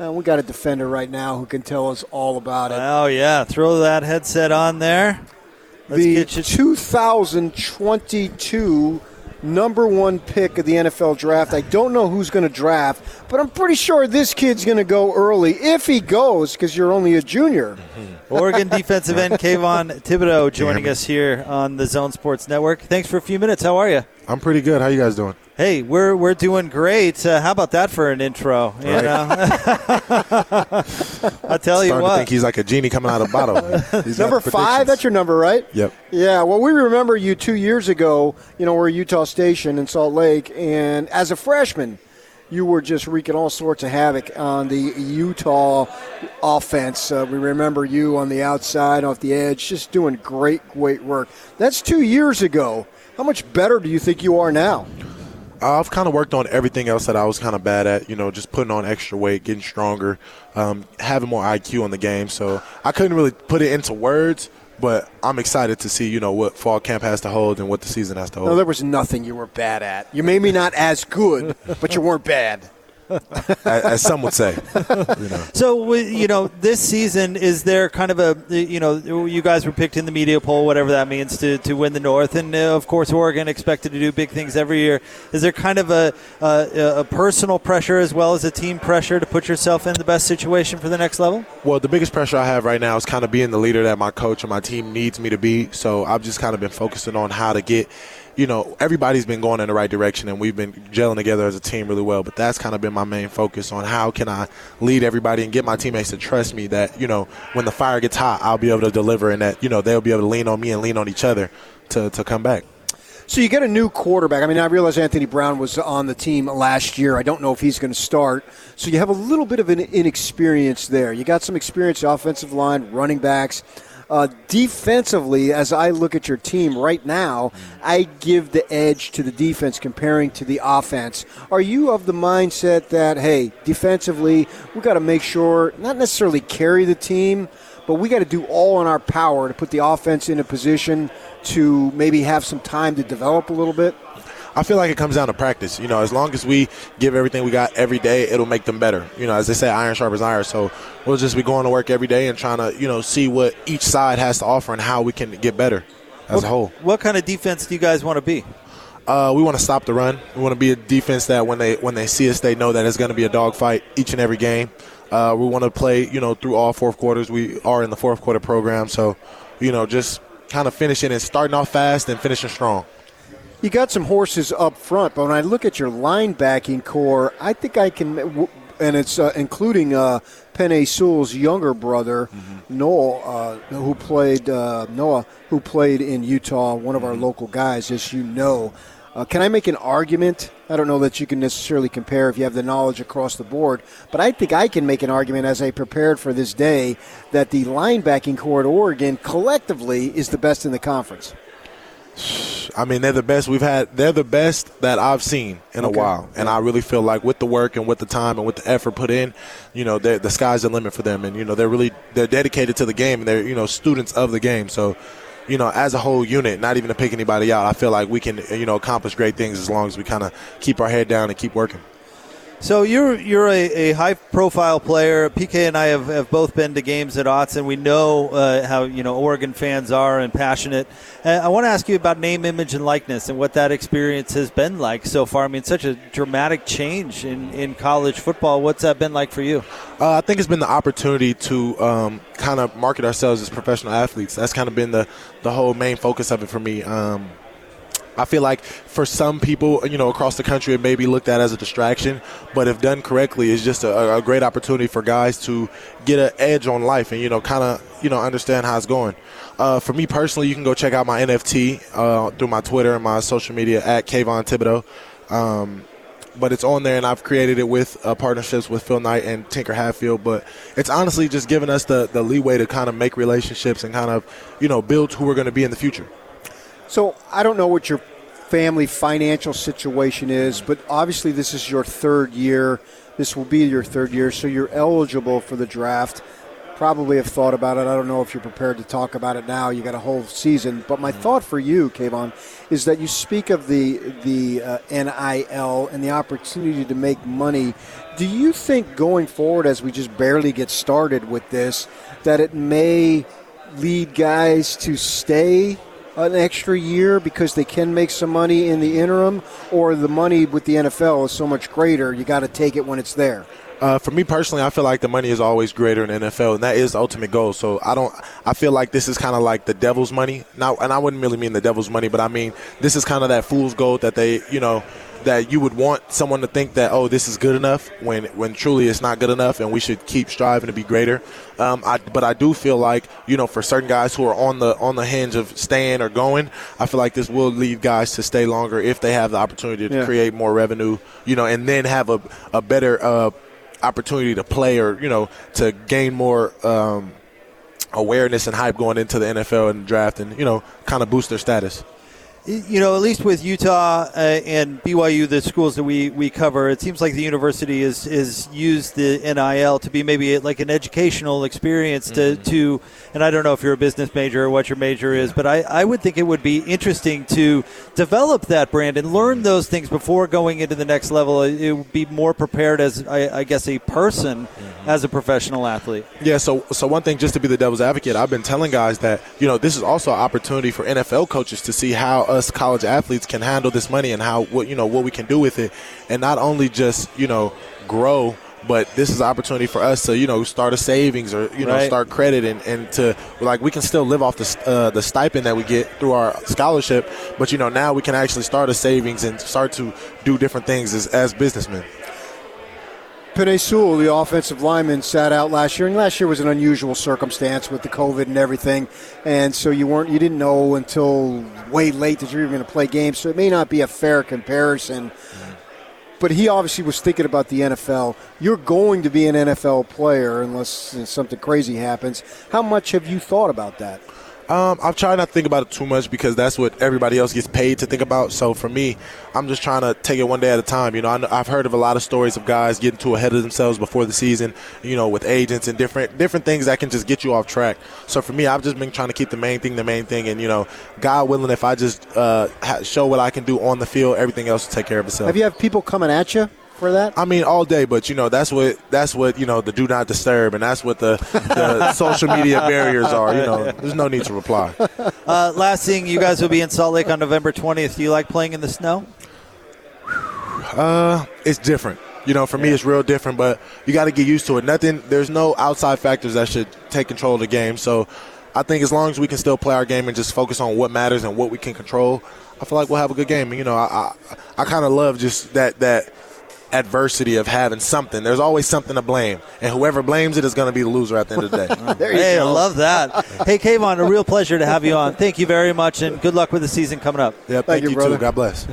Uh, we got a defender right now who can tell us all about it. Oh yeah, throw that headset on there. Let's get you. the 2022 number one pick of the NFL draft. I don't know who's going to draft, but I'm pretty sure this kid's going to go early if he goes because you're only a junior. Mm-hmm. Oregon defensive end Kayvon Thibodeaux joining us here on the Zone Sports Network. Thanks for a few minutes. How are you? I'm pretty good. How you guys doing? Hey, we're we're doing great. Uh, how about that for an intro? You right. know, I tell you what. To think he's like a genie coming out of a bottle. number five. That's your number, right? Yep. Yeah. Well, we remember you two years ago. You know, we're Utah Station in Salt Lake, and as a freshman, you were just wreaking all sorts of havoc on the Utah offense. Uh, we remember you on the outside, off the edge, just doing great, great work. That's two years ago. How much better do you think you are now? I've kind of worked on everything else that I was kind of bad at. You know, just putting on extra weight, getting stronger, um, having more IQ on the game. So I couldn't really put it into words, but I'm excited to see you know what fall camp has to hold and what the season has to hold. No, there was nothing you were bad at. You maybe not as good, but you weren't bad as, some would say. You know. So, you know, this season is there kind of a, you know, you guys were picked in the media poll, whatever that means, to, to win the North, and uh, of course, Oregon expected to do big things every year. Is there kind of a, a, a personal pressure as well as a team pressure to put yourself in the best situation for the next level? Well, the biggest pressure I have right now is kind of being the leader that my coach and my team needs me to be. So I've just kind of been focusing on how to get you know, everybody's been going in the right direction and we've been gelling together as a team really well. But that's kind of been my main focus on how can I lead everybody and get my teammates to trust me that, you know, when the fire gets hot, I'll be able to deliver and that, you know, they'll be able to lean on me and lean on each other to, to come back. So you get a new quarterback. I mean, I realize Anthony Brown was on the team last year. I don't know if he's going to start. So you have a little bit of an inexperience there. You got some experience offensive line, running backs. Uh, defensively, as I look at your team right now, I give the edge to the defense comparing to the offense. Are you of the mindset that, hey, defensively, we got to make sure, not necessarily carry the team, but we got to do all in our power to put the offense in a position to maybe have some time to develop a little bit? I feel like it comes down to practice. You know, as long as we give everything we got every day, it'll make them better. You know, as they say, iron sharpens iron. So we'll just be going to work every day and trying to, you know, see what each side has to offer and how we can get better as what, a whole. What kind of defense do you guys want to be? Uh, we want to stop the run. We want to be a defense that when they when they see us, they know that it's going to be a dogfight each and every game. Uh, we want to play, you know, through all fourth quarters. We are in the fourth quarter program, so you know, just kind of finishing and starting off fast and finishing strong you got some horses up front, but when I look at your linebacking corps, I think I can, and it's uh, including uh, Penei Sewell's younger brother, mm-hmm. Noah, uh, who played uh, Noah, who played in Utah, one of our mm-hmm. local guys, as you know. Uh, can I make an argument? I don't know that you can necessarily compare if you have the knowledge across the board, but I think I can make an argument as I prepared for this day that the linebacking corps at Oregon collectively is the best in the conference. I mean, they're the best we've had. They're the best that I've seen in okay. a while, and I really feel like with the work and with the time and with the effort put in, you know, the sky's the limit for them, and you know, they're really they're dedicated to the game, and they're you know students of the game. So, you know, as a whole unit, not even to pick anybody out, I feel like we can you know accomplish great things as long as we kind of keep our head down and keep working. So you're you're a, a, high profile player. PK and I have, have both been to games at Autzen. We know uh, how you know Oregon fans are and passionate. Uh, I want to ask you about name, image, and likeness and what that experience has been like so far. I mean, such a dramatic change in, in college football. What's that been like for you? Uh, I think it's been the opportunity to um, kind of market ourselves as professional athletes. That's kind of been the the whole main focus of it for me. Um, I feel like for some people, you know, across the country, it may be looked at as a distraction, but if done correctly, it's just a, a great opportunity for guys to get an edge on life and you know, kind of you know, understand how it's going. Uh, for me personally, you can go check out my NFT uh, through my Twitter and my social media at Kayvon Thibodeaux. Um, but it's on there, and I've created it with uh, partnerships with Phil Knight and Tinker Hatfield. But it's honestly just giving us the, the leeway to kind of make relationships and kind of, you know, build who we're going to be in the future. So I don't know what your family financial situation is, but obviously this is your third year. This will be your third year, so you're eligible for the draft probably have thought about it. I don't know if you're prepared to talk about it now. You got a whole season, but my thought for you, Kayvon, is that you speak of the the uh, NIL and the opportunity to make money. Do you think going forward, as we just barely get started with this, that it may lead guys to stay an extra year because they can make some money in the interim, or the money with the NFL is so much greater, you got to take it when it's there? Uh, for me personally, I feel like the money is always greater in the NFL, and that is the ultimate goal. So I don't. I feel like this is kind of like the devil's money. Now, and I wouldn't really mean the devil's money, but I mean this is kind of that fool's gold that they, you know, that you would want someone to think that oh this is good enough when when truly it's not good enough and we should keep striving to be greater um, I, but I do feel like you know for certain guys who are on the on the hinge of staying or going I feel like this will lead guys to stay longer if they have the opportunity to Yeah. create more revenue you know and then have a, a better uh, opportunity to play or you know to gain more um, awareness and hype going into the NFL and draft and you know kind of boost their status You know, at least with Utah uh, and BYU, the schools that we, we cover, it seems like the university is is used the NIL to be maybe uh, like an educational experience to, mm-hmm. to and I don't know if you're a business major or what your major is, but I, I would think it would be interesting to develop that brand and learn those things before going into the next level. Uh, it would be more prepared as, I, I guess, a person mm-hmm. as a professional athlete. Yeah, so so one thing, just to be the devil's advocate, I've been telling guys that you know this is also an opportunity for NFL coaches to see how us college athletes can handle this money and how what you know what we can do with it, and not only just you know grow. But this is an opportunity for us to, you know, start a savings or you know Right. start credit and, and to like we can still live off the uh, the stipend that we get through our scholarship, but you know now we can actually start a savings and start to do different things as, as businessmen. Penei Sewell, the offensive lineman, sat out last year, and last year was an unusual circumstance with the COVID and everything, and so you weren't, you didn't know until way late that you were going to play games. So it may not be a fair comparison, but he obviously was thinking about the NFL. You're going to be an NFL player unless something crazy happens. How much have you thought about that? Um, I've tried not to think about it too much because that's what everybody else gets paid to think about. So for me, I'm just trying to take it one day at a time. You know, I I've heard of a lot of stories of guys getting too ahead of themselves before the season. You know, with agents and different different things that can just get you off track. So for me, I've just been trying to keep the main thing the main thing, and you know, God willing, if I just uh, show what I can do on the field, everything else will take care of itself. Have you have people coming at you for that? I mean, all day, but you know, that's what that's what you know the do not disturb, and that's what the, the social media barriers are. You know, there's no need to reply. Uh, last thing, you guys will be in Salt Lake on November 20th. Do you like playing in the snow? Uh, it's different. You know, for me, it's real different, but you got to get used to it. Nothing, there's no outside factors that should take control of the game. So I think as long as we can still play our game and just focus on what matters and what we can control, I feel like we'll have a good game. And, you know, I, I, I kind of love just that, that adversity of having something. There's always something to blame. And whoever blames it is going to be the loser at the end of the day. There you Hey, I love that. hey, Kayvon, a real pleasure to have you on. Thank you very much, and good luck with the season coming up. yeah, Thank thank, you, you, brother. too. God bless.